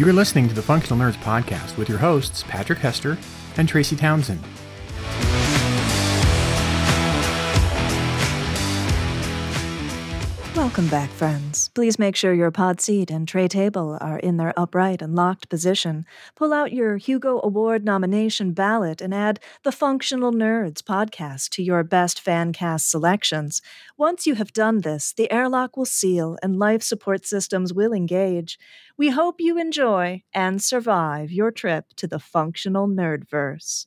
You are listening to the Functional Nerds podcast with your hosts, Patrick Hester and Tracy Townsend. Welcome back, friends. Please make sure your pod seat and tray table are in their upright and locked position. Pull out your Hugo Award nomination ballot and add the Functional Nerds podcast to your best fan cast selections. Once you have done this, the airlock will seal and life support systems will engage. We hope you enjoy and survive your trip to the Functional Nerdverse.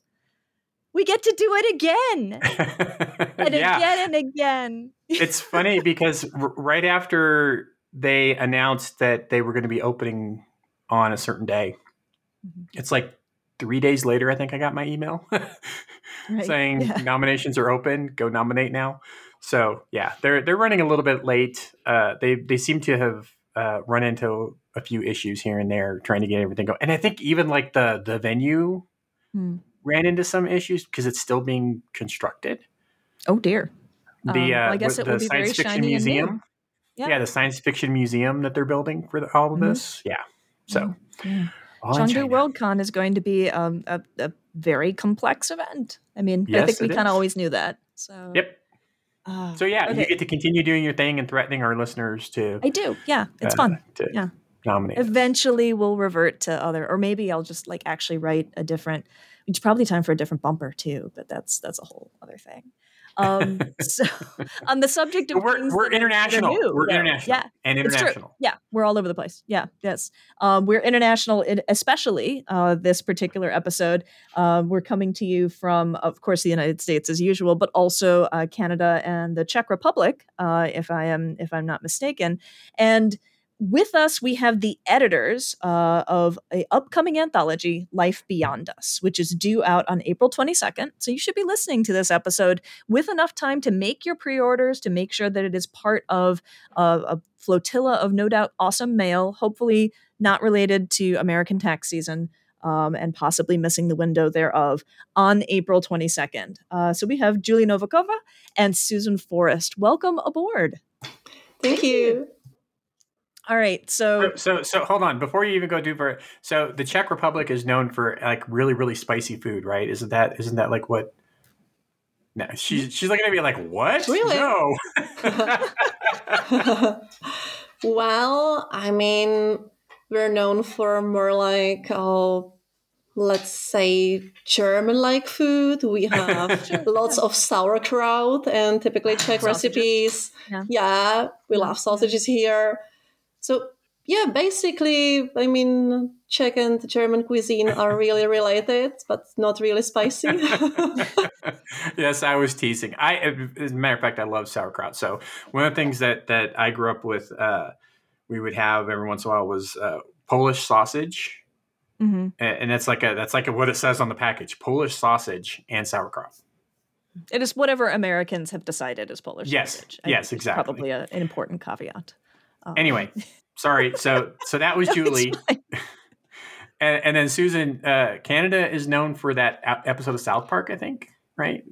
We get to do it again and yeah. again and again. it's funny because right after they announced that they were going to be opening on a certain day, Mhm. it's like three days later, I think I got my email Right. saying Yeah. nominations are open. Go nominate now. So yeah, they're they're running a little bit late. Uh, they they seem to have uh, run into a few issues here and there trying to get everything going. And I think even like the the venue Hmm. ran into some issues because it's still being constructed. Oh dear. The Um, well, uh, I guess what- it will the be very fiction shiny museum. Yeah. Yeah. the science fiction museum that they're building for the, all of Mhm. this. Yeah. So Yeah. Chengdu Worldcon is going to be um, a, a very complex event. I mean, I think we kind of always knew that. So Yep. Ah, So yeah, you get to continue doing your thing and threatening our listeners to I do. Yeah, it's uh, fun. to Yeah. nominate. Eventually, we'll revert to other, or maybe I'll just like actually write a different. It's probably time for a different bumper too, but that's that's a whole other thing. Um, so on the subject of we're we're that are- that are international. new, we're though, international. Yeah, and international. Yeah, we're all over the place. Yeah, yes. Um, we're international, in, especially uh, this particular episode. Um, we're coming to you from, of course, the United States as usual, but also uh, Canada and the Czech Republic, uh, if I am if I'm not mistaken. And with us, we have the editors uh, of a upcoming anthology, Life Beyond Us, which is due out on April 22nd. So you should be listening to this episode with enough time to make your pre-orders to make sure that it is part of uh, a flotilla of no doubt awesome mail, hopefully not related to American tax season. Um, and possibly missing the window thereof on April 22nd. Uh, so we have Julie Novakova and Susan Forest. Welcome aboard. Thank you. All right, so So, so hold on before you even go for so the Czech Republic is known for like really really spicy food, right? Isn't that isn't that like what? No, she's she's looking at me like what? Really? No. well, I mean, we're known for more like, oh, let's say, German like food. We have lots of sauerkraut and typically ah, Czech Sausages. recipes. Yeah. Yeah, we love sausages here. So, yeah, basically, I mean, Czech and German cuisine are really related, but not really spicy. yes, I was teasing. I, as a matter of fact, I love sauerkraut. So one of the things that that I grew up with, uh, we would have every once in a while was uh, Polish sausage, mhm. A- and that's like a that's like a, what it says on the package: Polish sausage and sauerkraut. it is whatever Americans have decided is Polish Yes, sausage. I yes, exactly. Probably a, an important caveat. Um, Anyway, sorry. So so that was No, Julie, and, and then Susan. Uh, Canada is known for that a- episode of South Park, I think. Right?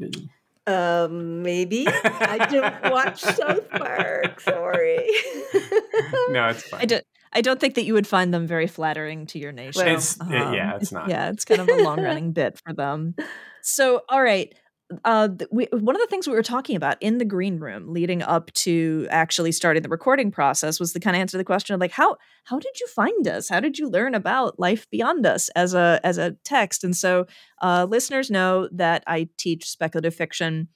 Um, maybe. I don't watch South Park. Sorry. no, it's fine. I, do, I don't think that you would find them very flattering to your nation. Well, It's yeah, it's not. Yeah, it's kind of a long running bit for them. So, all right. Uh, we, one of the things we were talking about in the green room leading up to actually starting the recording process was the kind of answer to the question of like how how did you find us how did you learn about life beyond us as a as a text and so uh, listeners know that i teach speculative fiction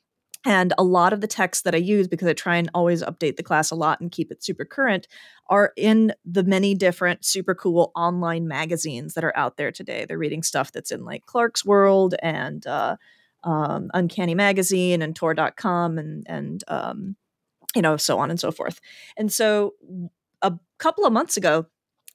and a lot of the texts that I use, because I try and always update the class a lot and keep it super current, are in the many different super cool online magazines that are out there today. They're reading stuff that's in like Clarkesworld and uh, um, Uncanny Magazine and Tor.com and and um, you know so on and so forth. And so a couple of months ago,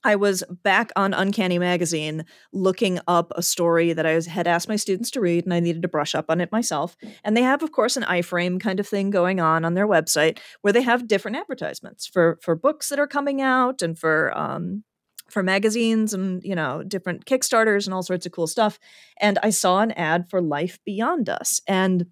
I was back on Uncanny Magazine looking up a story that I had asked my students to read, and I needed to brush up on it myself. And they have, of course, an iframe kind of thing going on on their website where they have different advertisements for for books that are coming out and for um, for magazines and you know different Kickstarters and all sorts of cool stuff. And I saw an ad for Life Beyond Us, and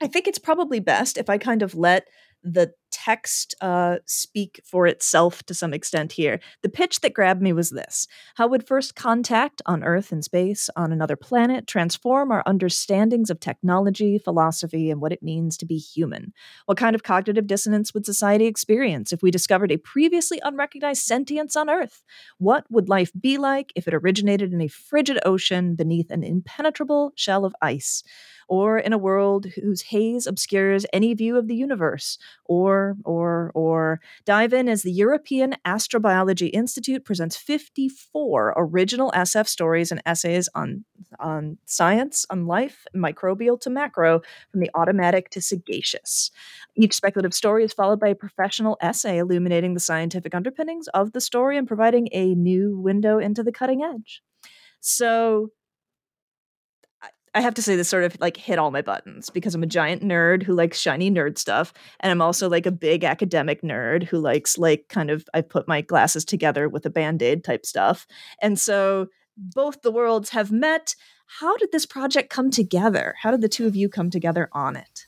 I think it's probably best if I kind of let the text uh, speak for itself to some extent here. The pitch that grabbed me was this How would first contact on Earth and space on another planet transform our understandings of technology, philosophy, and what it means to be human? What kind of cognitive dissonance would society experience if we discovered a previously unrecognized sentience on Earth? What would life be like if it originated in a frigid ocean beneath an impenetrable shell of ice? Or in a world whose haze obscures any view of the universe, or, or, or. Dive in as the European Astrobiology Institute presents 54 original SF stories and essays on, on science, on life, microbial to macro, from the automatic to sagacious. Each speculative story is followed by a professional essay illuminating the scientific underpinnings of the story and providing a new window into the cutting edge. So, I have to say this sort of like hit all my buttons because I'm a giant nerd who likes shiny nerd stuff. And I'm also like a big academic nerd who likes like kind of I put my glasses together with a band-aid type stuff. And so both the worlds have met. How did this project come together? How did the two of you come together on it?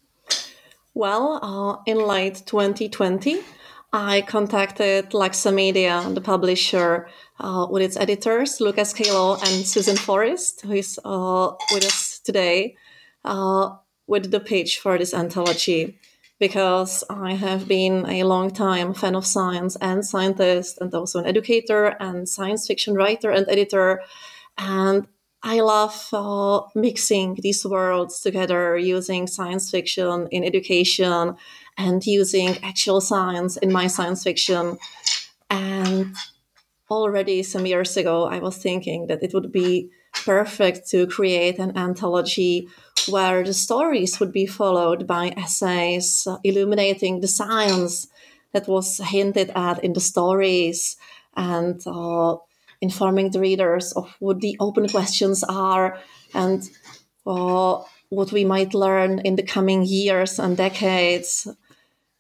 Well, uh, in late 2020, I contacted Laksa Media, the publisher, uh, with its editors, Lucas K. Law and Susan Forest, who is uh, with us today, uh, with the pitch for this anthology. Because I have been a long time fan of science and scientist, and also an educator and science fiction writer and editor. And I love uh, mixing these worlds together using science fiction in education and using actual science in my science fiction. And already some years ago, I was thinking that it would be perfect to create an anthology where the stories would be followed by essays illuminating the science that was hinted at in the stories and uh, informing the readers of what the open questions are and uh, what we might learn in the coming years and decades.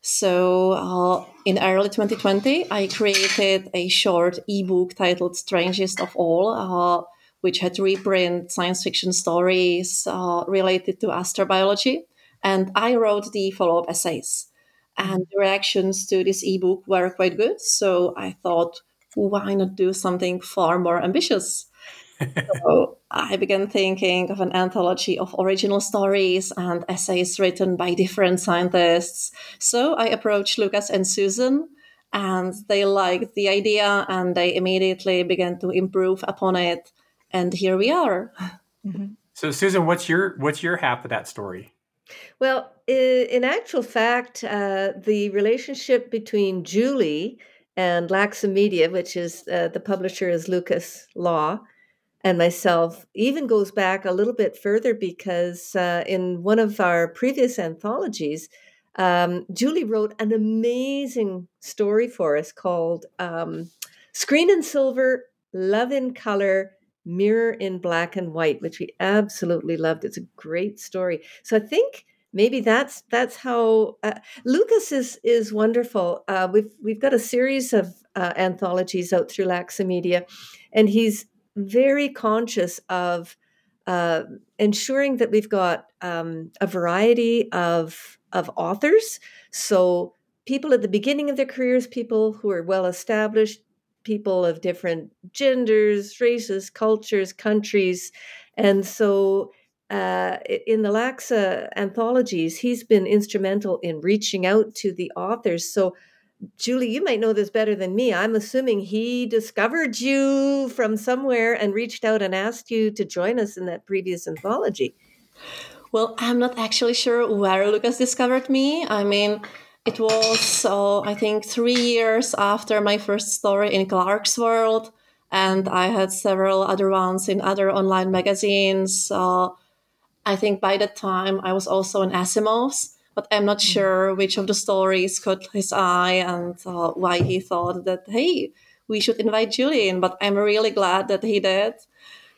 So uh, in early 2020, I created a short ebook titled Strangest of All, uh, which had reprint science fiction stories uh, related to astrobiology. And I wrote the follow up essays. And the reactions to this ebook were quite good. So I thought, why not do something far more ambitious? so I began thinking of an anthology of original stories and essays written by different scientists. So I approached Lucas and Susan, and they liked the idea and they immediately began to improve upon it. And here we are. Mm-hmm. So, Susan, what's your what's your half of that story? Well, in actual fact, uh, the relationship between Julie and Laksa Media, which is uh, the publisher is Lucas Law, and myself even goes back a little bit further because uh, in one of our previous anthologies, um, Julie wrote an amazing story for us called um, Screen in Silver, Love in Color, Mirror in Black and White, which we absolutely loved. It's a great story. So I think maybe that's that's how uh, Lucas is is wonderful. Uh, we've we've got a series of uh, anthologies out through Laksa Media, and he's very conscious of uh, ensuring that we've got um, a variety of of authors. So people at the beginning of their careers, people who are well established, people of different genders, races, cultures, countries, and so. Uh, in the Laksa anthologies, he's been instrumental in reaching out to the authors. So Julie, you might know this better than me. I'm assuming he discovered you from somewhere and reached out and asked you to join us in that previous anthology. Well, I'm not actually sure where Lucas discovered me. I mean, it was, so uh, I think, three years after my first story in Clarkesworld, and I had several other ones in other online magazines. Uh, I think by that time I was also in Asimov's but I'm not mm. sure which of the stories caught his eye and uh, why he thought that, hey, we should invite Julian. But I'm really glad that he did.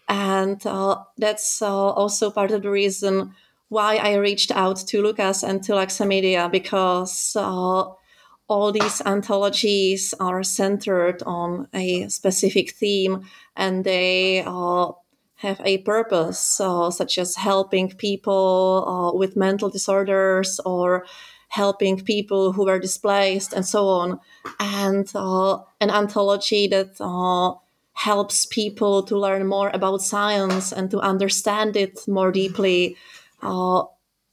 And uh, that's uh, also part of the reason why I reached out to Lucas and to Laksa Media because uh, all these anthologies are centered on a specific theme and they uh, have a purpose, uh, such as helping people uh, with mental disorders or helping people who were displaced and so on, and uh, an anthology that uh, helps people to learn more about science and to understand it more deeply. Uh,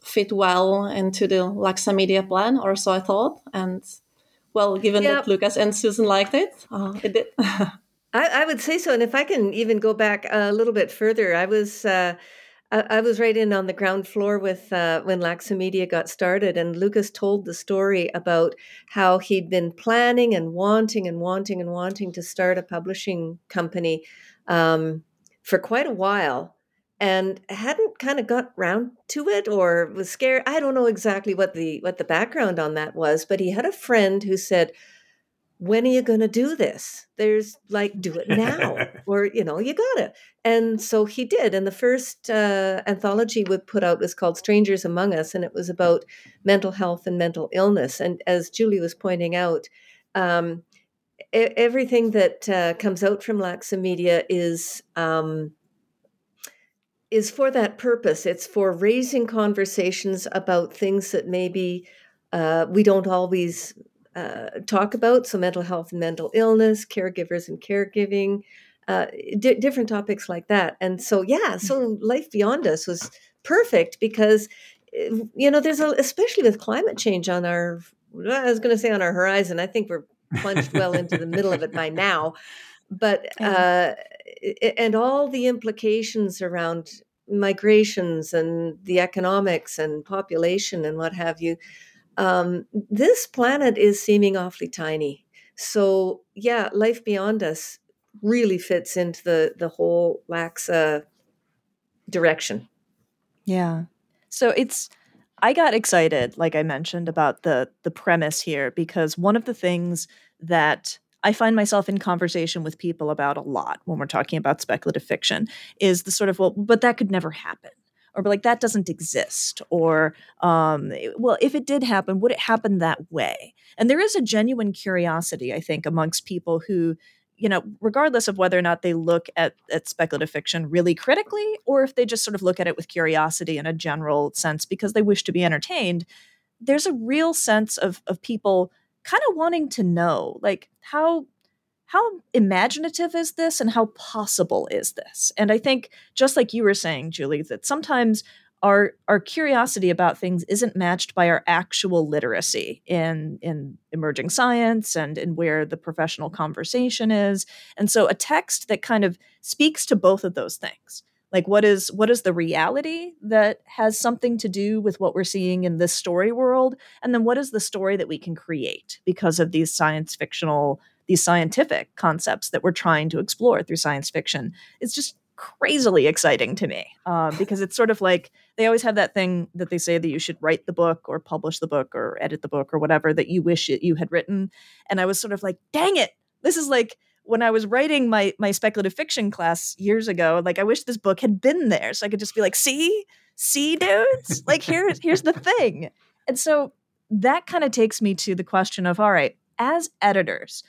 fit well into the Laksa Media plan, or so I thought. And well, given that Lucas and Susan liked it, uh, it did. I, I, would say so. And if I can even go back a little bit further, I was. Uh, I, was right in on the ground floor with uh, when Laksa Media got started, and Lucas told the story about how he'd been planning and wanting and wanting and wanting to start a publishing company um, for quite a while, and hadn't kind of got round to it or was scared. I don't know exactly what the what the background on that was, but he had a friend who said, "When are you going to do this? There's like do it now, or you know, you got it." And so he did. And the first uh, anthology we put out was called "Strangers Among Us," and it was about mental health and mental illness. And as Julie was pointing out. Um, everything that uh, comes out from Laksa Media is um, is for that purpose. It's for raising conversations about things that maybe uh, we don't always uh, talk about. So, mental health and mental illness, caregivers and caregiving, uh, di- different topics like that. And so, yeah, so Life Beyond Us was perfect because, eh, you know, there's a, especially with climate change on our, I was going to say on our horizon, I think we're plunged well into the middle of it by now. But uh, and all the implications around migrations and the economics and population and what have you, um, this planet is seeming awfully tiny. So yeah, life beyond us really fits into the the whole Laksa direction. Yeah. So it's I got excited, like I mentioned, about the the premise here because one of the things that I find myself in conversation with people about a lot when we're talking about speculative fiction is the sort of, well, but that could never happen. Or like that doesn't exist, or um, well, if it did happen, would it happen that way? And there is a genuine curiosity, I think, amongst people who you know, regardless of whether or not they look at, at speculative fiction really critically, or if they just sort of look at it with curiosity in a general sense because they wish to be entertained, there's a real sense of of people kind of wanting to know like how how imaginative is this and how possible is this? And i think just like you were saying julie that sometimes our our curiosity about things isn't matched by our actual literacy in in emerging science and in where the professional conversation is. And so a text that kind of speaks to both of those things like what is what is the reality that has something to do with what we're seeing in this story world? And then what is the story that we can create because of these science fictional these scientific concepts that we're trying to explore through science fiction? It's just crazily exciting to me uh, because it's sort of like they always have that thing that they say that you should write the book or publish the book or edit the book or whatever that you wish it, you had written. And i was sort of like dang it! This is like when I was writing my my speculative fiction class years ago, like I wish this book had been there so I could just be like, see, see, dudes, like here's here's the thing. And so that kind of takes me to the question of all right, as editors,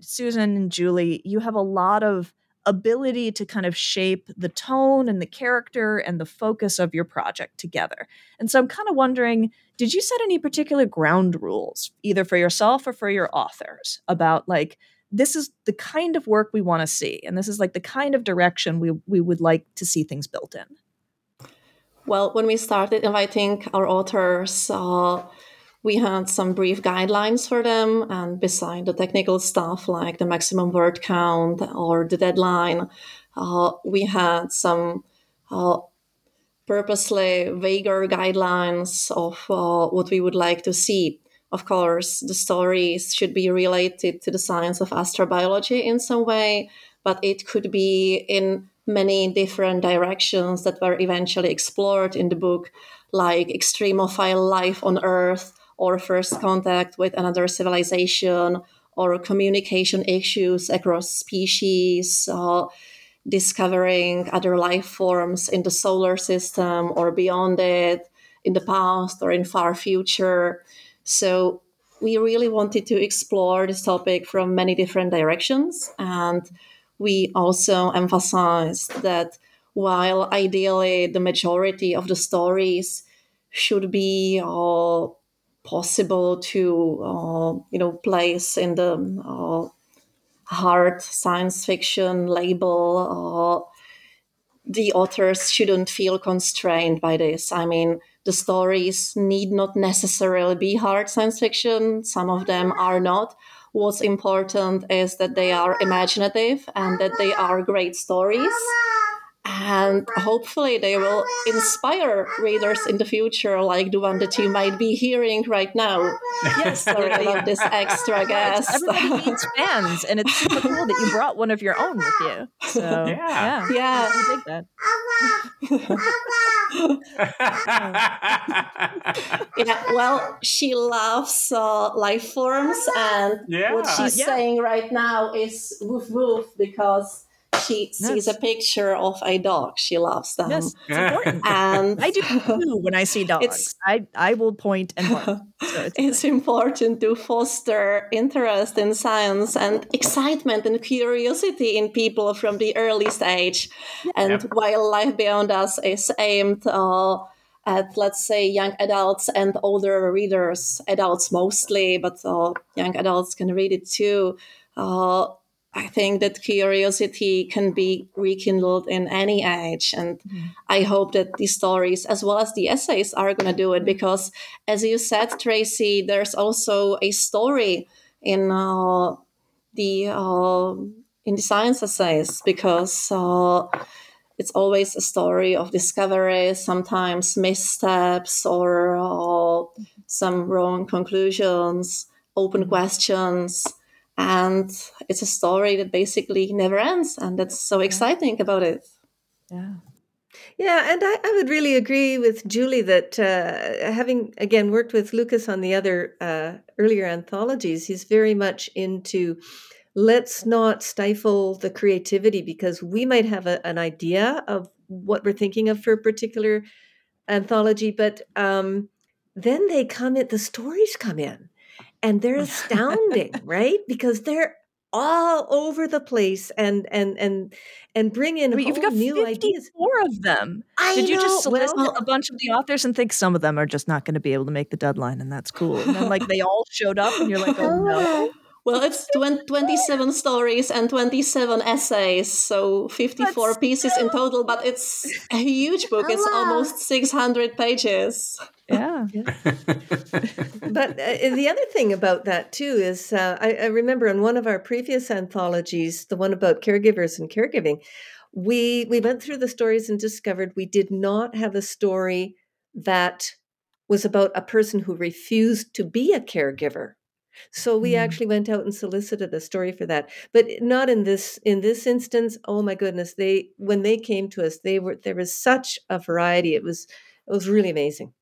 Susan and Julie, you have a lot of ability to kind of shape the tone and the character and the focus of your project together. And so I'm kind of wondering did you set any particular ground rules, either for yourself or for your authors, about like this is the kind of work we want to see and this is like the kind of direction we, we would like to see things built in. Well when we started inviting our authors uh, we had some brief guidelines for them and beside the technical stuff like the maximum word count or the deadline uh, we had some uh, purposely vaguer guidelines of uh, what we would like to see of course, the stories should be related to the science of astrobiology in some way, but it could be in many different directions that were eventually explored in the book, like extremophile life on Earth, or first contact with another civilization, or communication issues across species, uh, discovering other life forms in the solar system or beyond it, in the past or in far future. So we really wanted to explore this topic from many different directions. And we also emphasized that while ideally the majority of the stories should be uh, possible to uh, you know place in the uh, hard science fiction label. The authors shouldn't feel constrained by this. I mean, the stories need not necessarily be hard science fiction. Some of them are not. What's important is that they are imaginative and that they are great stories and hopefully they will inspire readers in the future like the one that you might be hearing right now. Yes sorry about this extra guest everybody needs fans and it's super cool that you brought one of your own with you. So yeah. Yeah, yeah. I dig that. Yeah well she loves uh, life forms and yeah. what she's yeah. saying right now is woof woof because she yes. sees a picture of a dog. She loves them. Yes, it's important. and I do too when I see dogs. I, I will point and bark. So it's, it's important to foster interest in science and excitement and curiosity in people from the early stage. And yep. while Life Beyond Us is aimed uh, at, let's say, young adults and older readers, adults mostly, but uh, young adults can read it too. Uh, I think that curiosity can be rekindled in any age. And mm-hmm. I hope that these stories, as well as the essays, are going to do it because, as you said, Tracy, there's also a story in uh, the uh, in the science essays because uh, it's always a story of discovery, sometimes missteps or uh, some wrong conclusions, open mm-hmm. questions and it's a story that basically never ends and that's so exciting about it. Yeah. Yeah, and I, I, would really agree with Julie that uh, having again worked with Lucas on the other uh, earlier anthologies, he's very much into let's not stifle the creativity because we might have a, an idea of what we're thinking of for a particular anthology, but um, then they come in, the stories come in, and they're astounding, right? Because they're all over the place and and and and bring in I mean, you've got new ideas. Four of them. I Did you just solicit well, a bunch of the authors and think some of them are just not going to be able to make the deadline, and that's cool? And then like they all showed up, and you're like, oh no. Well, it's 27 stories and 27 essays, so 54 pieces in total, but it's a huge book. It's almost 600 pages. Yeah. but uh, the other thing about that, too, is uh, I, I remember in one of our previous anthologies, the one about caregivers and caregiving, we we went through the stories and discovered we did not have a story that was about a person who refused to be a caregiver so we mm. actually went out and solicited a story for that, but not in this in this instance. Oh my goodness, they when they came to us, they were there was such a variety. It was it was really amazing.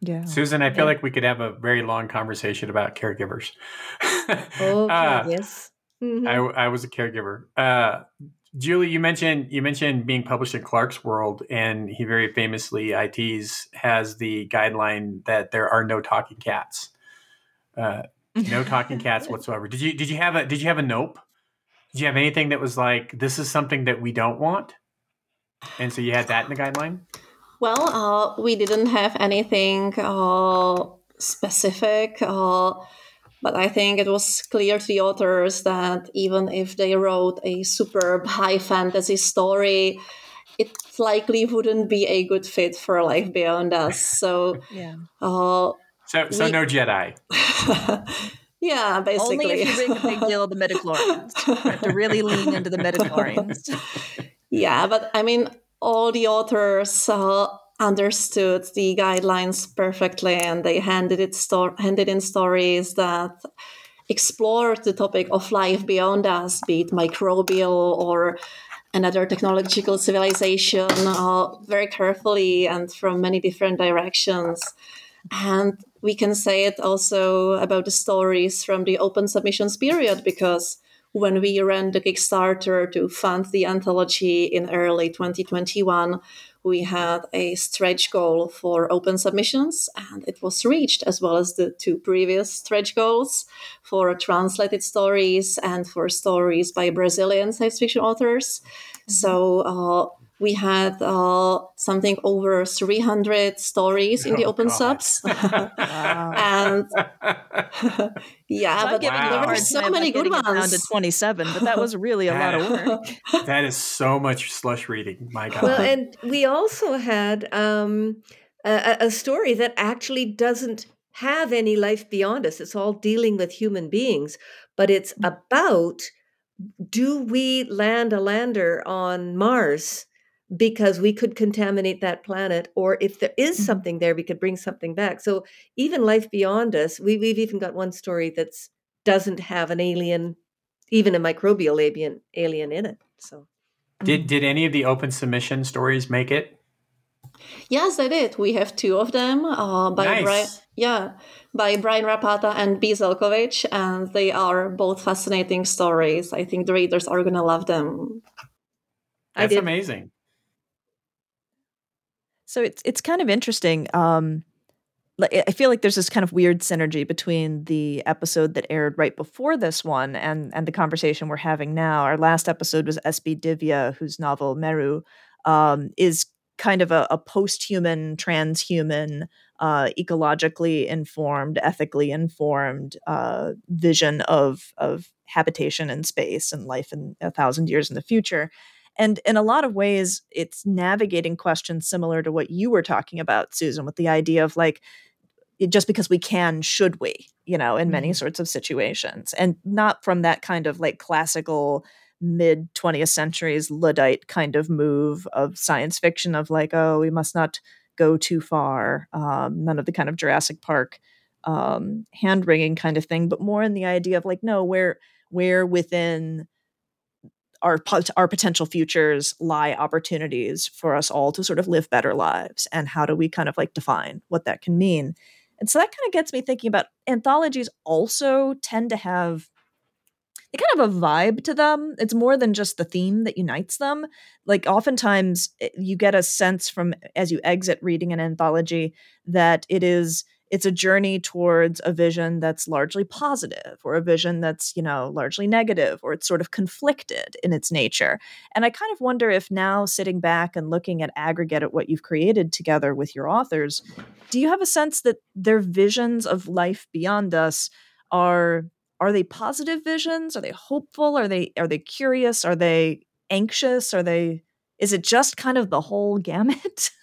Yeah, Susan, I feel yeah. like we could have a very long conversation about caregivers. oh uh, yes, mm-hmm. I, I was a caregiver. Uh, Julie, you mentioned you mentioned being published in Clarkesworld, and he very famously ITs has the guideline that there are no talking cats. Uh, no talking cats whatsoever. Did you did you have a did you have a nope? Did you have anything that was like this is something that we don't want? And so you had that in the guideline. Well, uh, we didn't have anything uh, specific, uh, but I think it was clear to the authors that even if they wrote a superb high fantasy story, it likely wouldn't be a good fit for Life Beyond Us. So, yeah. Uh, so, so we, no Jedi. yeah, basically. Only if you bring a big deal of the midichlorians. to really lean into the midichlorians. Yeah, but I mean, all the authors uh, understood the guidelines perfectly, and they handed it sto- handed in stories that explored the topic of life beyond us, be it microbial or another technological civilization, uh, very carefully and from many different directions. And we can say it also about the stories from the open submissions period because when we ran the Kickstarter to fund the anthology in early 2021, we had a stretch goal for open submissions, and it was reached, as well as the two previous stretch goals for translated stories and for stories by Brazilian science fiction authors. So uh, we had uh, something over 300 stories in the Oh, open God. subs. And yeah, So but giving you a there were time so not many good getting it down to 27, but that was really a lot of work. that is so much slush reading. My God. Well, and we also had um, a, a story that actually doesn't have any life beyond us. It's all dealing with human beings, but it's about do we land a lander on Mars because we could contaminate that planet, or if there is Mhm. something there, we could bring something back. So even life beyond us, we, we've even got one story that's doesn't have an alien, even a microbial alien alien in it. So did did any of the open submission stories make it? Yes, they did. We have two of them uh, by Nice. Brian, yeah, by Brian Rappatta and B. Zelkovich, and they are both fascinating stories. I think the readers are gonna love them. That's amazing. So it's it's kind of interesting. Um, I feel like there's this kind of weird synergy between the episode that aired right before this one and and the conversation we're having now. Our last episode was S.B. Divya, whose novel Meru um, is kind of a, a post-human, transhuman, uh, ecologically informed, ethically informed uh, vision of of habitation in space and life in a thousand years in the future. And in a lot of ways, it's navigating questions similar to what you were talking about, Susan, with the idea of like, just because we can, should we, you know, in many Mhm. sorts of situations. And not from that kind of like classical mid 20th centuries Luddite kind of move of science fiction of like, oh, we must not go too far. Um, none of the kind of Jurassic Park um, hand wringing kind of thing, but more in the idea of like, no, we're we're within our our potential futures lie opportunities for us all to sort of live better lives and how do we kind of like define what that can mean? And so that kind of gets me thinking about anthologies also tend to have they kind of a vibe to them. It's more than just the theme that unites them. Like oftentimes eh, you get a sense from as you exit reading an anthology that it is it's a journey towards a vision that's largely positive or a vision that's you know largely negative or it's sort of conflicted in its nature. And i kind of wonder if now sitting back and looking at aggregate at what you've created together with your authors do you have a sense that their visions of life beyond us are are they positive visions? Are they hopeful? Are they are they curious? Are they anxious? Are they is it just kind of the whole gamut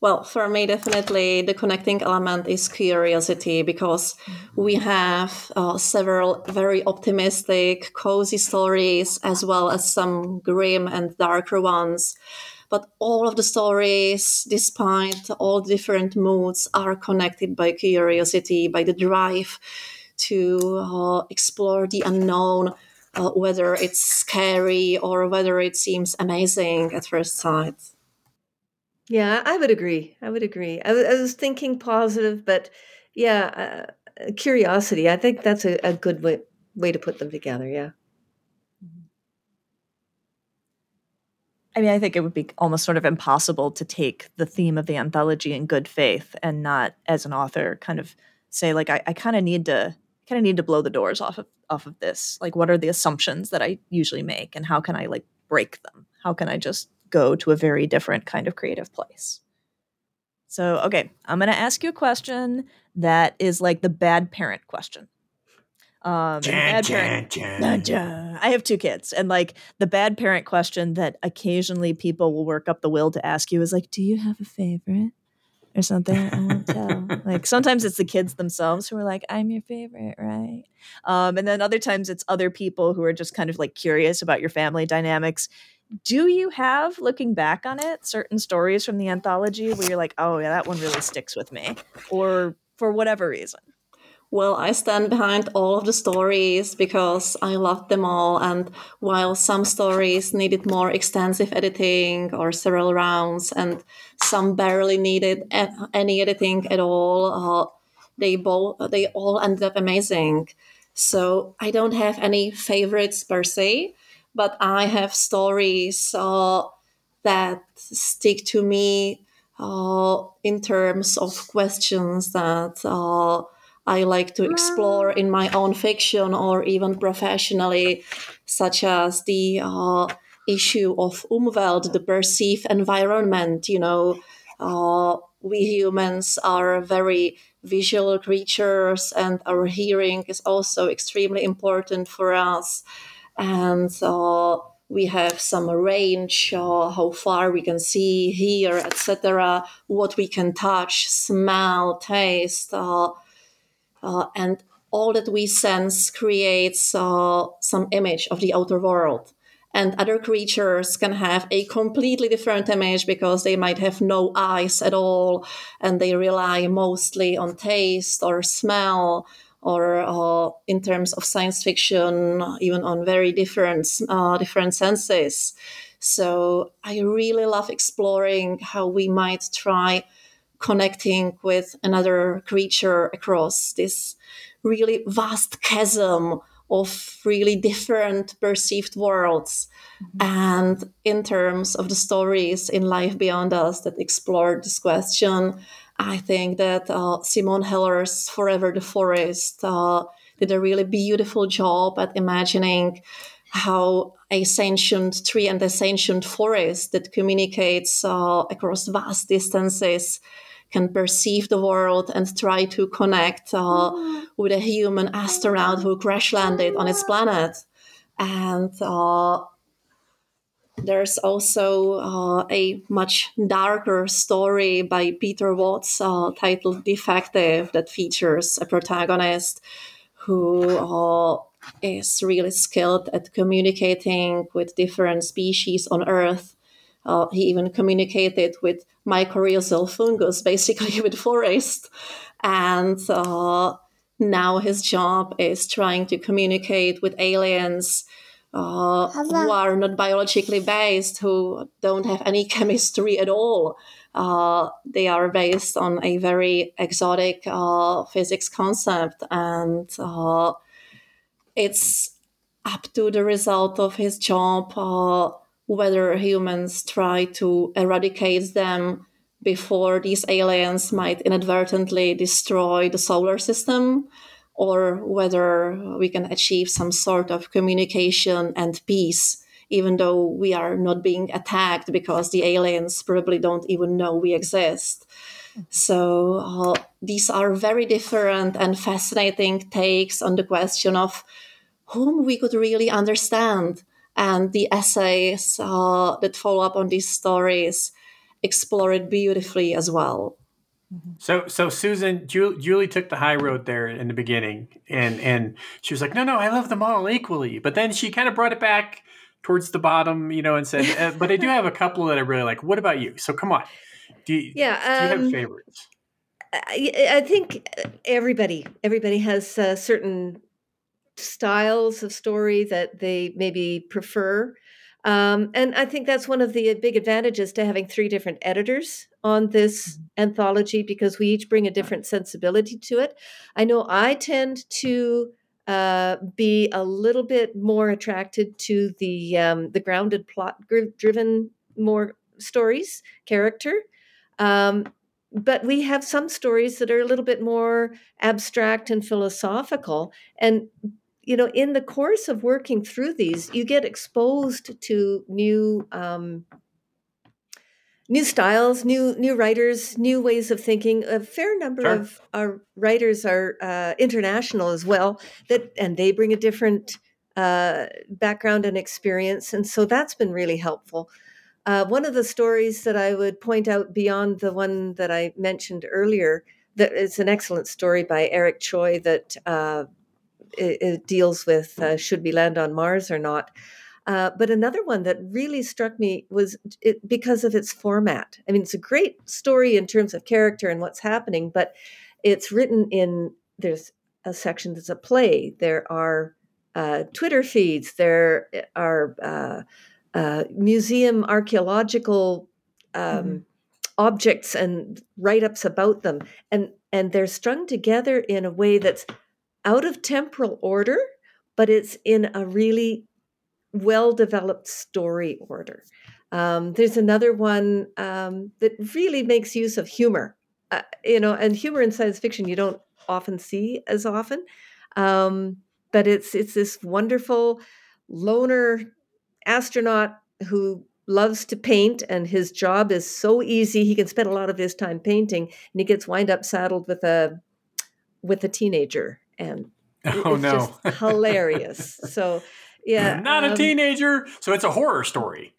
Well, for me, definitely the connecting element is curiosity because we have uh, several very optimistic, cozy stories as well as some grim and darker ones. But all of the stories, despite all different moods, are connected by curiosity, by the drive to uh, explore the unknown, uh, whether it's scary or whether it seems amazing at first sight. Yeah, I would agree. I would agree. I, was thinking positive, but yeah, uh, curiosity. I think that's a, a good way, way to put them together. Yeah. I mean, I think it would be almost sort of impossible to take the theme of the anthology in good faith and not, as an author, kind of say like, I, I kind of need to kind of need to blow the doors off of off of this. Like, what are the assumptions that I usually make, and how can I like break them? How can I just go to a very different kind of creative place? So, okay, I'm going to ask you a question that is like the bad parent question. Um, bad parent- Dun, dun. I have two kids, and like the bad parent question that occasionally people will work up the will to ask you is like, "Do you have a favorite?" or something. I won't tell. like sometimes it's the kids themselves who are like, "I'm your favorite," right? Um, and then other times it's other people who are just kind of like curious about your family dynamics. Do you have, looking back on it, certain stories from the anthology where you're like, "Oh yeah, that one really sticks with me," or for whatever reason? Well, I stand behind all of the stories because I loved them all. And while some stories needed more extensive editing or several rounds, and some barely needed any editing at all, uh, they both they all ended up amazing. So I don't have any favorites per se, but I have stories uh, that stick to me uh, in terms of questions that. Uh, I like to explore in my own fiction or even professionally, such as the uh, issue of Umwelt, the perceived environment. You know, uh, we humans are very visual creatures, and our hearing is also extremely important for us. And uh, we have some range, uh, how far we can see, hear, etc., what we can touch, smell, taste, uh, uh, and all that we sense creates uh, some image of the outer world and other creatures can have a completely different image because they might have no eyes at all and they rely mostly on taste or smell or uh, in terms of science fiction even on very different uh, different senses so i really love exploring how we might try connecting with another creature across this really vast chasm of really different perceived worlds. Mm-hmm. And in terms of the stories in Life Beyond Us that explore this question, I think that uh, Simone Heller's Forever the Forest uh, did a really beautiful job at imagining how a sentient tree and a sentient forest that communicates uh, across vast distances can perceive the world and try to connect uh, mm. with a human astronaut who crash landed on its planet. And uh, there's also uh, a much darker story by Peter Watts uh, titled Defective that features a protagonist who uh, is really skilled at communicating with different species on Earth uh, he even communicated with mycorrhizal fungus, basically with forest. And uh, now his job is trying to communicate with aliens uh, who are not biologically based, who don't have any chemistry at all. Uh, they are based on a very exotic uh, physics concept, and uh, it's up to the result of his job uh, whether humans try to eradicate them before these aliens might inadvertently destroy the solar system, or whether we can achieve some sort of communication and peace, even though we are not being attacked because the aliens probably don't even know we exist. So, uh, these are very different and fascinating takes on the question of whom we could really understand and the essays uh, that follow up on these stories explore it beautifully as well. Mm-hmm. So, so Susan, Julie, Julie took the high road there in the beginning, and and she was like, "No, no, I love them all equally." But then she kind of brought it back towards the bottom, you know, and said, uh, "But I do have a couple that I really like." What about you? So, come on, do you, yeah, um, do you have um, favorites? I, I think everybody everybody has uh, certain styles of story that they maybe prefer. Um, and I think that's one of the big advantages to having three different editors on this mm-hmm. anthology because we each bring a different sensibility to it. I know I tend to uh, be a little bit more attracted to the um, the grounded plot driven more stories character. Um, but we have some stories that are a little bit more abstract and philosophical and you know, in the course of working through these, you get exposed to new um, new styles, new new writers, new ways of thinking. A fair number sure. of our writers are uh, international as well, that and they bring a different uh, background and experience, and so that's been really helpful. Uh, one of the stories that I would point out beyond the one that I mentioned earlier, that is an excellent story by Eric Choi that uh, it, it deals with uh, should we land on Mars or not. Uh, but another one that really struck me was it, because of its format. I mean, it's a great story in terms of character and what's happening, but it's written in there's a section that's a play. There are uh, Twitter feeds. There are uh, uh, museum archaeological um, mm-hmm. objects and write ups about them, and and they're strung together in a way that's out of temporal order, but it's in a really well developed story order. Um, there's another one um, that really makes use of humor, uh, you know, and humor in science fiction you don't often see as often. Um, but it's it's this wonderful loner astronaut who loves to paint and his job is so easy he can spend a lot of his time painting and he gets wind up saddled with a with a teenager and oh it's no just hilarious so yeah not a um, teenager so it's a horror story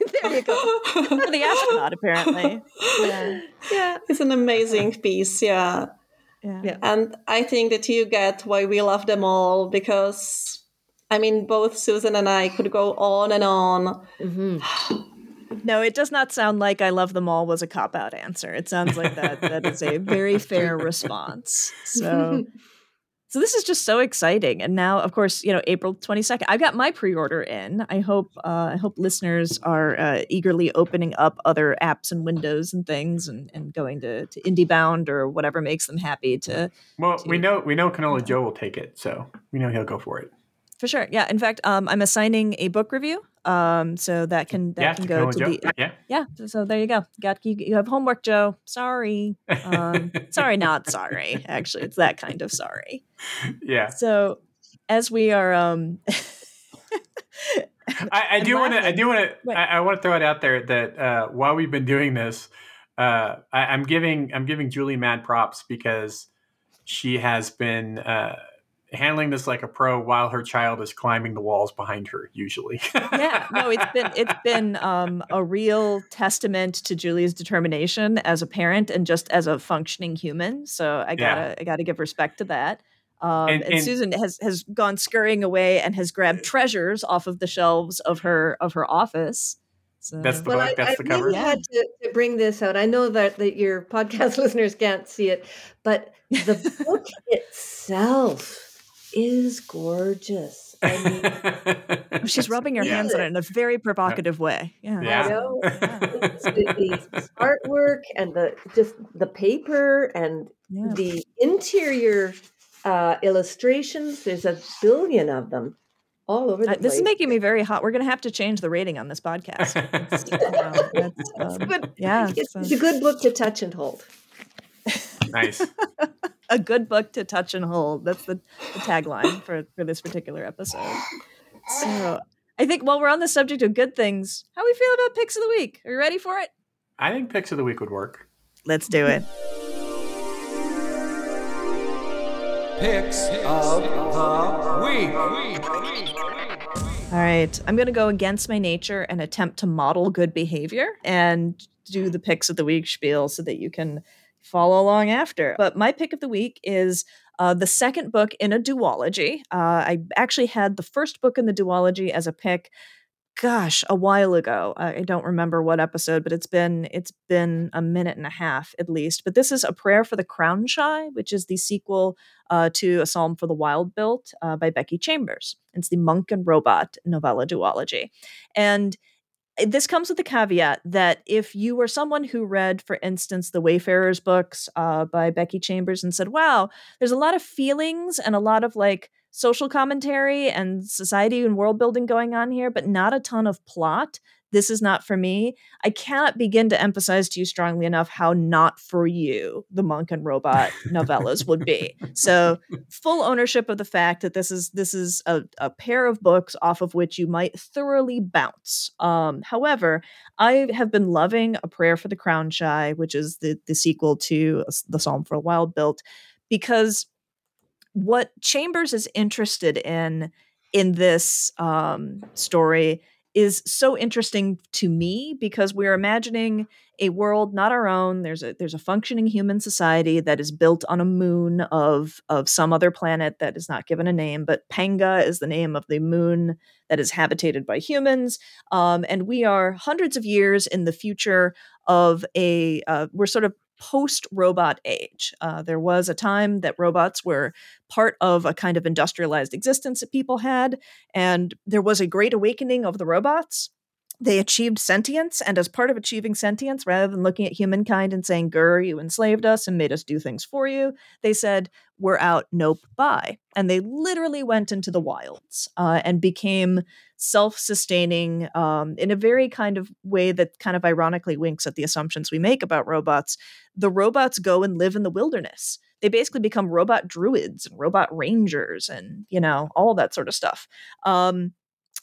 there you go. For the astronaut, apparently. Yeah. yeah It's an amazing piece, yeah. Yeah. Yeah. And I think that you get why we love them all because, I mean, both Susan and I could go on and on. mhm. No, it does not sound like I love them all was a cop out answer. It sounds like that that is a very fair response. So so this is just so exciting. And now, of course, you know, April 22nd. I've got my pre-order in. I hope uh, I hope listeners are uh, eagerly opening up other apps and windows and things and, and going to, to IndieBound or whatever makes them happy to well we know we know Cannoli Joe will take it so we know he'll go for it for sure. Yeah. In fact, um, I'm assigning a book review. Um, so that can that yeah can go to Joe. the yeah yeah so, so there you go got you, you have homework joe sorry um sorry not sorry actually it's that kind of sorry yeah so as we are um I, do want to. I do want to. I, I want to throw it out there that uh, while we've been doing this, uh, I, I'm giving I'm giving Julie mad props because she has been uh, handling this like a pro while her child is climbing the walls behind her. Usually, yeah no it's been it's been um a real testament to julie's determination as a parent and just as a functioning human so i gotta Yeah. i gotta give respect to that um, And- and, and- Susan has has gone scurrying away and has grabbed treasures off of the shelves of her of her office. So That's the well, book, I, that's I the cover. really had to, to bring this out. I know that, that your podcast listeners can't see it, but the book itself is gorgeous. I mean, she's rubbing her Yeah. hands on it in a very provocative way. Yeah. Yeah. I know it's the, the artwork and the just the paper and Yeah. the interior uh, illustrations. There's a billion of them all over the Uh, place. this is making me very hot. We're going to have to change the rating on this podcast. It's, uh, that's, um, good. yeah, It's, so- it's a good book to touch and hold. Nice. a good book to touch and hold. That's the, the tagline for, for this particular episode. So I think while we're on the subject of good things, how we feel about picks of the week? Are you ready for it? I think picks of the week would work. Let's do it. Picks of the week. All right. I'm going to go against my nature and attempt to model good behavior and do the picks of the week spiel so that you can follow along after. But my pick of the week is uh, the second book in a duology. Uh, I actually had the first book in the duology as a pick. Gosh, a while ago. I don't remember what episode, but it's been it's been a minute and a half at least. But this is a prayer for the crown shy, which is the sequel uh, to A Psalm for the Wild Built uh, by Becky Chambers. It's the Monk and Robot novella duology. And this comes with the caveat that if you were someone who read, for instance, the Wayfarers books uh, by Becky Chambers and said, wow, there's a lot of feelings and a lot of like social commentary and society and world building going on here, but not a ton of plot. This is not for me. I cannot begin to emphasize to you strongly enough how not for you the monk and robot novellas would be. So full ownership of the fact that this is this is a, a pair of books off of which you might thoroughly bounce. Um, however, I have been loving A Prayer for the Crown Shy, which is the the sequel to the Psalm for a Wild Built, because what Chambers is interested in in this um, story is so interesting to me because we're imagining a world not our own there's a there's a functioning human society that is built on a moon of of some other planet that is not given a name but Panga is the name of the moon that is habitated by humans um, and we are hundreds of years in the future of a uh, we're sort of post robot age. Uh, there was a time that robots were part of a kind of industrialized existence that people had and there was a great awakening of the robots they achieved sentience and as part of achieving sentience rather than looking at humankind and saying grr you enslaved us and made us do things for you they said we're out. Nope. Bye. And they literally went into the wilds uh, and became self-sustaining um, in a very kind of way that kind of ironically winks at the assumptions we make about robots. The robots go and live in the wilderness. They basically become robot druids and robot rangers and you know all that sort of stuff. Um,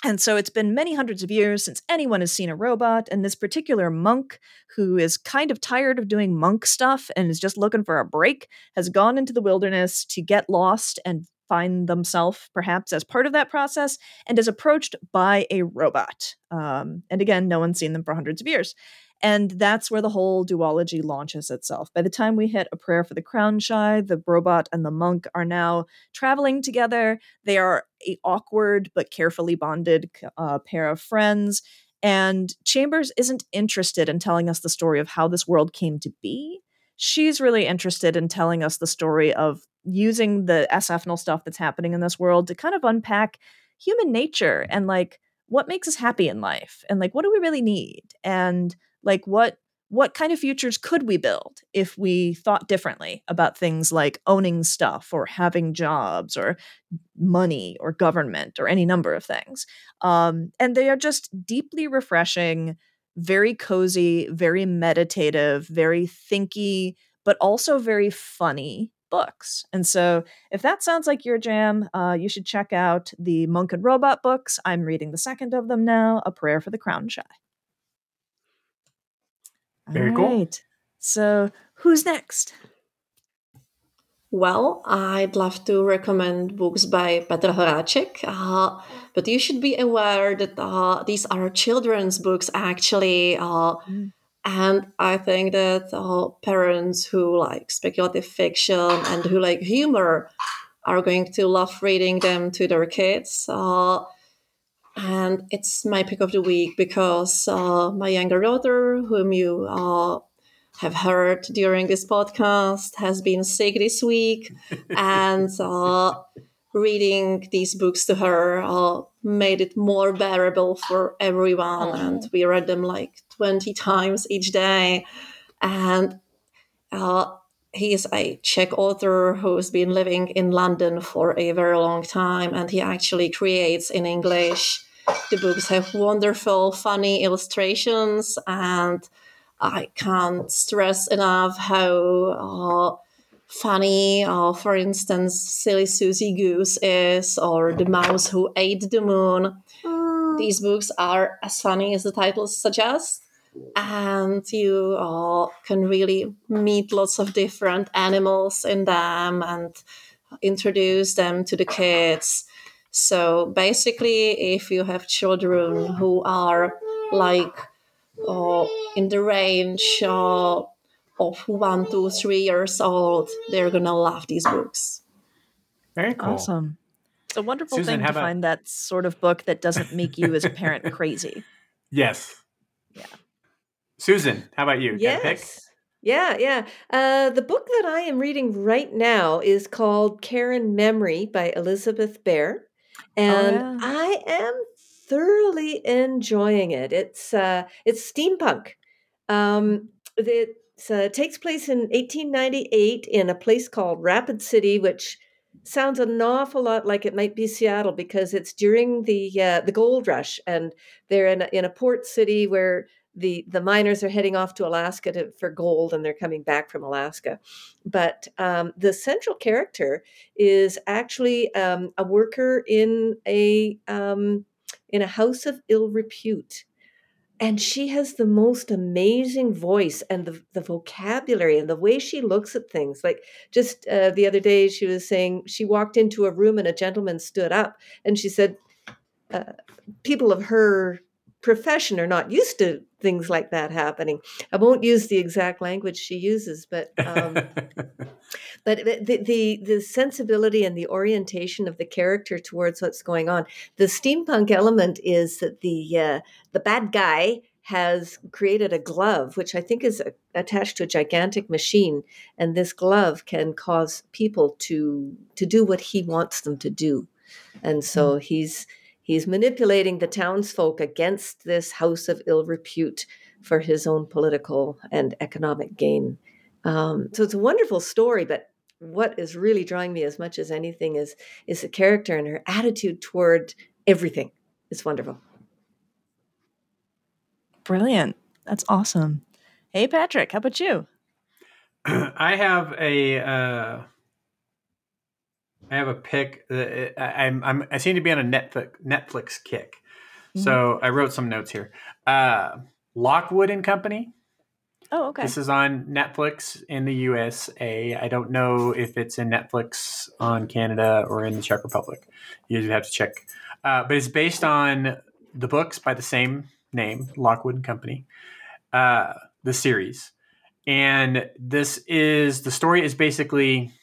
and so it's been many hundreds of years since anyone has seen a robot. And this particular monk, who is kind of tired of doing monk stuff and is just looking for a break, has gone into the wilderness to get lost and find themselves perhaps as part of that process and is approached by a robot. Um, and again, no one's seen them for hundreds of years. And that's where the whole duology launches itself. By the time we hit A Prayer for the Crown Shy, the robot and the monk are now traveling together. They are a awkward but carefully bonded uh, pair of friends. And Chambers isn't interested in telling us the story of how this world came to be. She's really interested in telling us the story of using the SFnal stuff that's happening in this world to kind of unpack human nature and like what makes us happy in life and like what do we really need and like what what kind of futures could we build if we thought differently about things like owning stuff or having jobs or money or government or any number of things um, and they are just deeply refreshing very cozy very meditative very thinky but also very funny books. And so, if that sounds like your jam, uh, you should check out the Monk and Robot books. I'm reading the second of them now A Prayer for the Crownshy. Very cool. So, who's next? Well, I'd love to recommend books by Petr Horáček, uh, but you should be aware that uh, these are children's books actually. Uh, mm. And I think that uh, parents who like speculative fiction and who like humor are going to love reading them to their kids. And it's my pick of the week because uh, my younger daughter, whom you uh, have heard during this podcast, has been sick this week, and uh, reading these books to her uh, made it more bearable for everyone. And we read them like 20 times each day. And uh, he is a Czech author who's been living in London for a very long time, and he actually creates in English the books have wonderful, funny illustrations, and I can't stress enough how uh, funny, uh, for instance, Silly Susie Goose is, or The Mouse Who Ate the Moon. Mm. These books are as funny as the titles suggest, and you uh, can really meet lots of different animals in them and introduce them to the kids so basically, if you have children who are like uh, in the range uh, of one to three years old, they're gonna love these books. Very cool. Awesome. It's a wonderful Susan, thing to about... find that sort of book that doesn't make you as a parent crazy. Yes. Yeah. Susan, how about you? Yes. Yeah, yeah. Uh, the book that I am reading right now is called Karen Memory by Elizabeth Bear. Oh, and yeah. I am thoroughly enjoying it. It's uh, it's steampunk. Um, it uh, takes place in 1898 in a place called Rapid City, which sounds an awful lot like it might be Seattle because it's during the uh, the gold rush, and they're in a, in a port city where the the miners are heading off to Alaska to, for gold, and they're coming back from Alaska. But um, the central character is actually um, a worker in a um, in a house of ill repute, and she has the most amazing voice and the, the vocabulary and the way she looks at things. Like just uh, the other day, she was saying she walked into a room and a gentleman stood up, and she said. Uh, people of her profession are not used to things like that happening. I won't use the exact language she uses, but um, but the, the the sensibility and the orientation of the character towards what's going on. The steampunk element is that the uh, the bad guy has created a glove, which I think is attached to a gigantic machine, and this glove can cause people to to do what he wants them to do, and so mm. he's He's manipulating the townsfolk against this house of ill repute for his own political and economic gain. Um, so it's a wonderful story, but what is really drawing me as much as anything is is the character and her attitude toward everything. It's wonderful. Brilliant. That's awesome. Hey Patrick, how about you? I have a uh, I have a pick. Uh, I, I'm, I'm I seem to be on a Netflix Netflix kick, mm-hmm. so I wrote some notes here. Uh, Lockwood and Company. Oh, okay. This is on Netflix in the USA. I don't know if it's in Netflix on Canada or in the Czech Republic. You guys have to check. Uh, but it's based on the books by the same name, Lockwood and Company, uh, the series. And this is the story is basically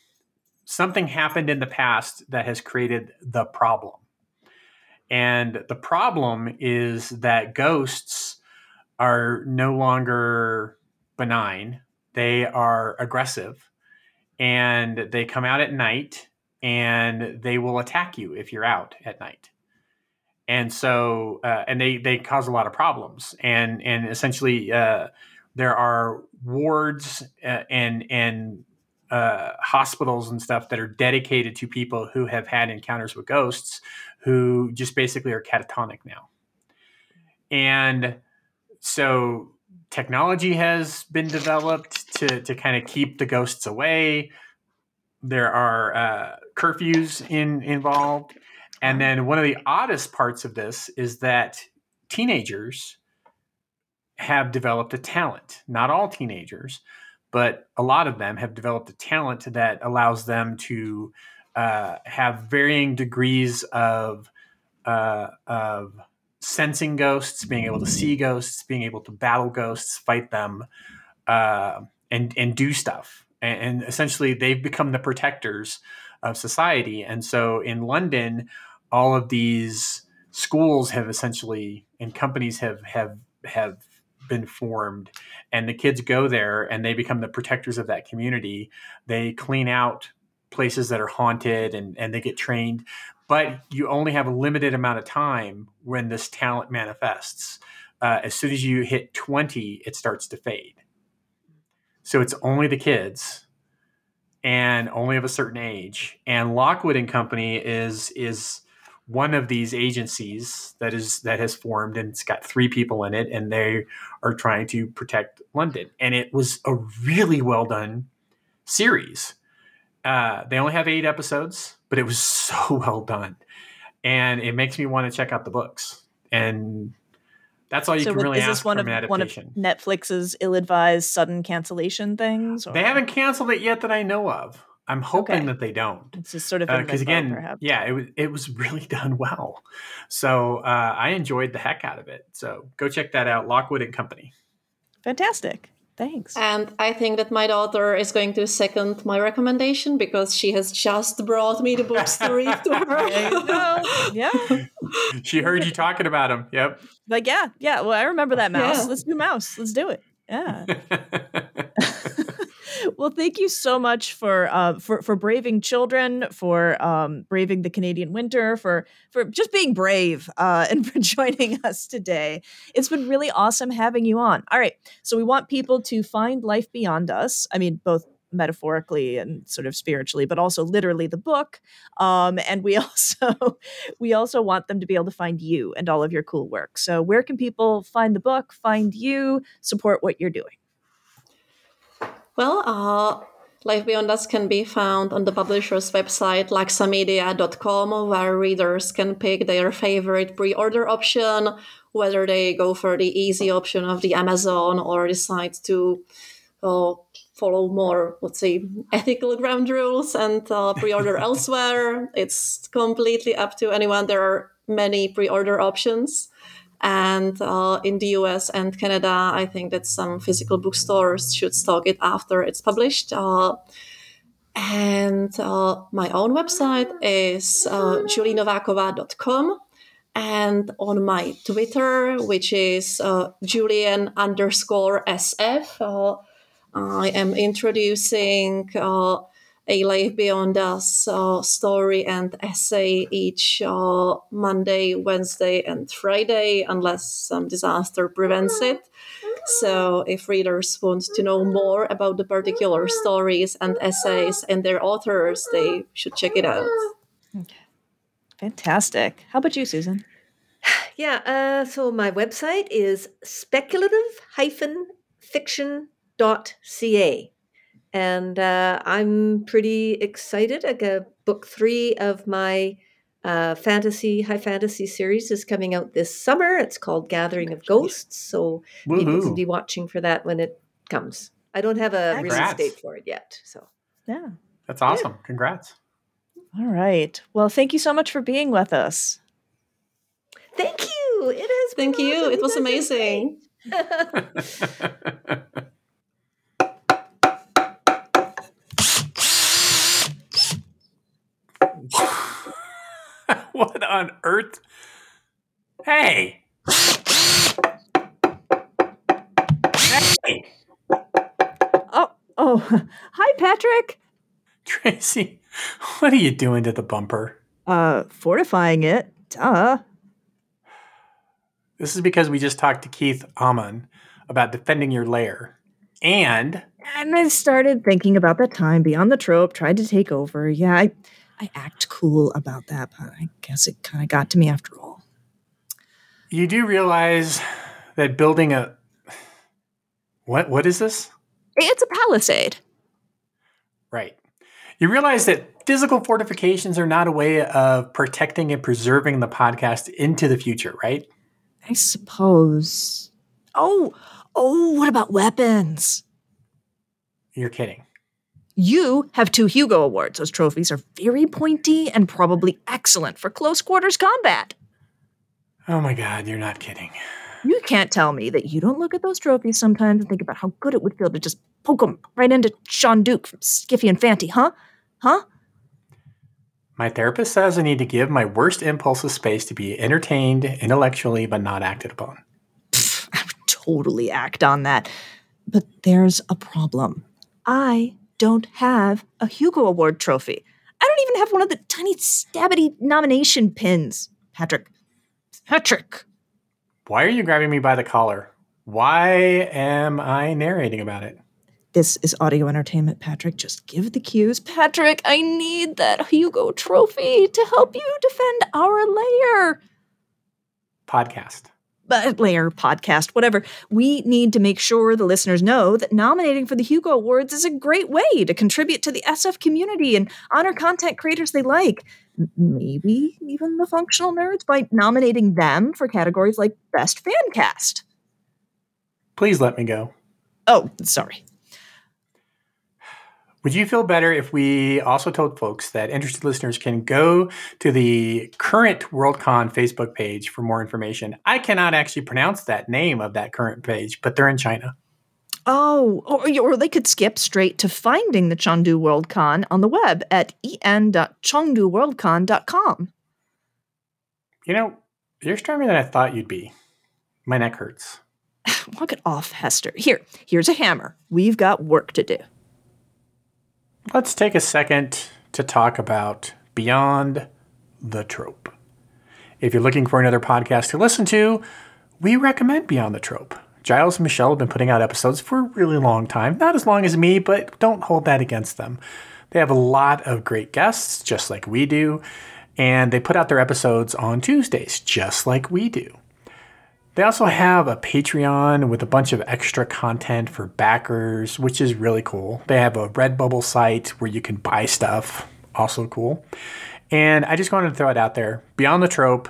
something happened in the past that has created the problem. And the problem is that ghosts are no longer benign, they are aggressive and they come out at night and they will attack you if you're out at night. And so uh, and they they cause a lot of problems. And and essentially uh, there are wards uh, and and uh, hospitals and stuff that are dedicated to people who have had encounters with ghosts who just basically are catatonic now. And so technology has been developed to to kind of keep the ghosts away. There are uh, curfews in involved. And then one of the oddest parts of this is that teenagers have developed a talent. Not all teenagers, but a lot of them have developed a talent that allows them to uh, have varying degrees of uh, of sensing ghosts, being able to see ghosts, being able to battle ghosts, fight them, uh, and and do stuff. And, and essentially, they've become the protectors of society. And so, in London, all of these schools have essentially and companies have have have been formed and the kids go there and they become the protectors of that community. They clean out places that are haunted and, and they get trained but you only have a limited amount of time when this talent manifests. Uh, as soon as you hit 20 it starts to fade. So it's only the kids and only of a certain age and lockwood and company is is one of these agencies that is that has formed and it's got three people in it and they are trying to protect london and it was a really well done series uh, they only have eight episodes but it was so well done and it makes me want to check out the books and that's all you so can really is ask one from of, an adaptation. One of Netflix's ill-advised sudden cancellation things? Or? They haven't canceled it yet that I know of. I'm hoping okay. that they don't. It's just sort of because uh, again, perhaps. yeah, it was it was really done well. So uh, I enjoyed the heck out of it. So go check that out, Lockwood and Company. Fantastic. Thanks. And I think that my daughter is going to second my recommendation because she has just brought me the books to read to her. yeah. She heard you talking about them. Yep. Like, yeah, yeah. Well, I remember that mouse. Yeah. Let's do mouse. Let's do it. Yeah well, thank you so much for uh, for for braving children, for um, braving the Canadian winter, for for just being brave, uh, and for joining us today. It's been really awesome having you on. All right, so we want people to find life beyond us. I mean, both metaphorically and sort of spiritually but also literally the book um, and we also we also want them to be able to find you and all of your cool work so where can people find the book find you support what you're doing well, uh, Life Beyond Us can be found on the publisher's website, laksamedia.com, where readers can pick their favorite pre order option, whether they go for the easy option of the Amazon or decide to uh, follow more, let's say, ethical ground rules and uh, pre order elsewhere. It's completely up to anyone. There are many pre order options. And uh, in the US and Canada, I think that some physical bookstores should stock it after it's published. Uh, and uh, my own website is uh, julienovakova.com. And on my Twitter, which is uh, Julian underscore SF, uh, I am introducing uh, a Life Beyond Us uh, story and essay each uh, Monday, Wednesday, and Friday, unless some disaster prevents it. So, if readers want to know more about the particular stories and essays and their authors, they should check it out. Okay. Fantastic. How about you, Susan? Yeah, uh, so my website is speculative-fiction.ca and uh, I'm pretty excited. I got book three of my uh, fantasy high fantasy series is coming out this summer. It's called Gathering of Ghosts, so people can be watching for that when it comes. I don't have a release date for it yet, so Yeah. That's awesome. Congrats. All right. Well, thank you so much for being with us. thank you. It has. been Thank you. awesome. It was amazing. what on earth? Hey. Hey, Oh, oh, hi, Patrick. Tracy, what are you doing to the bumper? Uh, fortifying it. Duh. This is because we just talked to Keith Amon about defending your lair. And And I started thinking about that time Beyond the Trope tried to take over. Yeah, I, I act cool about that, but I guess it kind of got to me after all. you do realize that building a what what is this? It's a palisade. Right. You realize that physical fortifications are not a way of protecting and preserving the podcast into the future, right? I suppose. Oh, oh, what about weapons? You're kidding. You have two Hugo Awards. Those trophies are very pointy and probably excellent for close quarters combat. Oh my god, you're not kidding. You can't tell me that you don't look at those trophies sometimes and think about how good it would feel to just poke them right into Shaun Duke from Skiffy and Fanty, huh? Huh? My therapist says I need to give my worst impulses space to be entertained intellectually but not acted upon. Pfft, I would totally act on that. But there's a problem. I don't have a Hugo Award trophy. I don't even have one of the tiny stabbity nomination pins. Patrick. Patrick. Why are you grabbing me by the collar? Why am I narrating about it? This is audio entertainment, Patrick. Just give the cues. Patrick, I need that Hugo trophy to help you defend our layer. Podcast. But layer podcast, whatever. We need to make sure the listeners know that nominating for the Hugo Awards is a great way to contribute to the SF community and honor content creators they like. Maybe even the functional nerds by nominating them for categories like Best Fan Cast. Please let me go. Oh, sorry. Would you feel better if we also told folks that interested listeners can go to the current WorldCon Facebook page for more information? I cannot actually pronounce that name of that current page, but they're in China. Oh, or, or they could skip straight to finding the Chengdu WorldCon on the web at en.chengduworldcon.com. You know, you're stronger than I thought you'd be. My neck hurts. Walk it off, Hester. Here, here's a hammer. We've got work to do. Let's take a second to talk about Beyond the Trope. If you're looking for another podcast to listen to, we recommend Beyond the Trope. Giles and Michelle have been putting out episodes for a really long time. Not as long as me, but don't hold that against them. They have a lot of great guests, just like we do, and they put out their episodes on Tuesdays, just like we do. They also have a Patreon with a bunch of extra content for backers, which is really cool. They have a Redbubble site where you can buy stuff, also cool. And I just wanted to throw it out there. Beyond the Trope,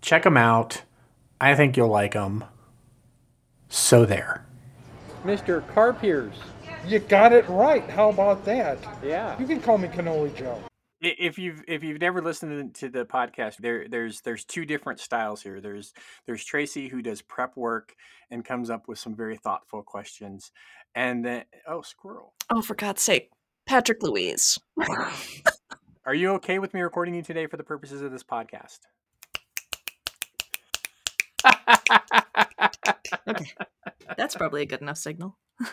check them out. I think you'll like them. So there. Mr. Carpiers. You got it right. How about that? Yeah. You can call me Cannoli Joe. If you've if you've never listened to the podcast, there there's there's two different styles here. There's there's Tracy who does prep work and comes up with some very thoughtful questions, and then oh squirrel, Oh, for God's sake. Patrick Louise. are you okay with me recording you today for the purposes of this podcast? Okay. That's probably a good enough signal.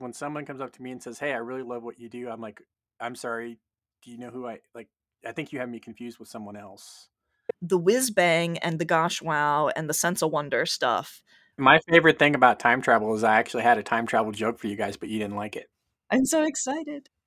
when someone comes up to me and says, "Hey, I really love what you do," I'm like, "I'm sorry. Do you know who I like? I think you have me confused with someone else." The whiz bang and the gosh wow and the sense of wonder stuff. My favorite thing about time travel is I actually had a time travel joke for you guys, but you didn't like it. I'm so excited.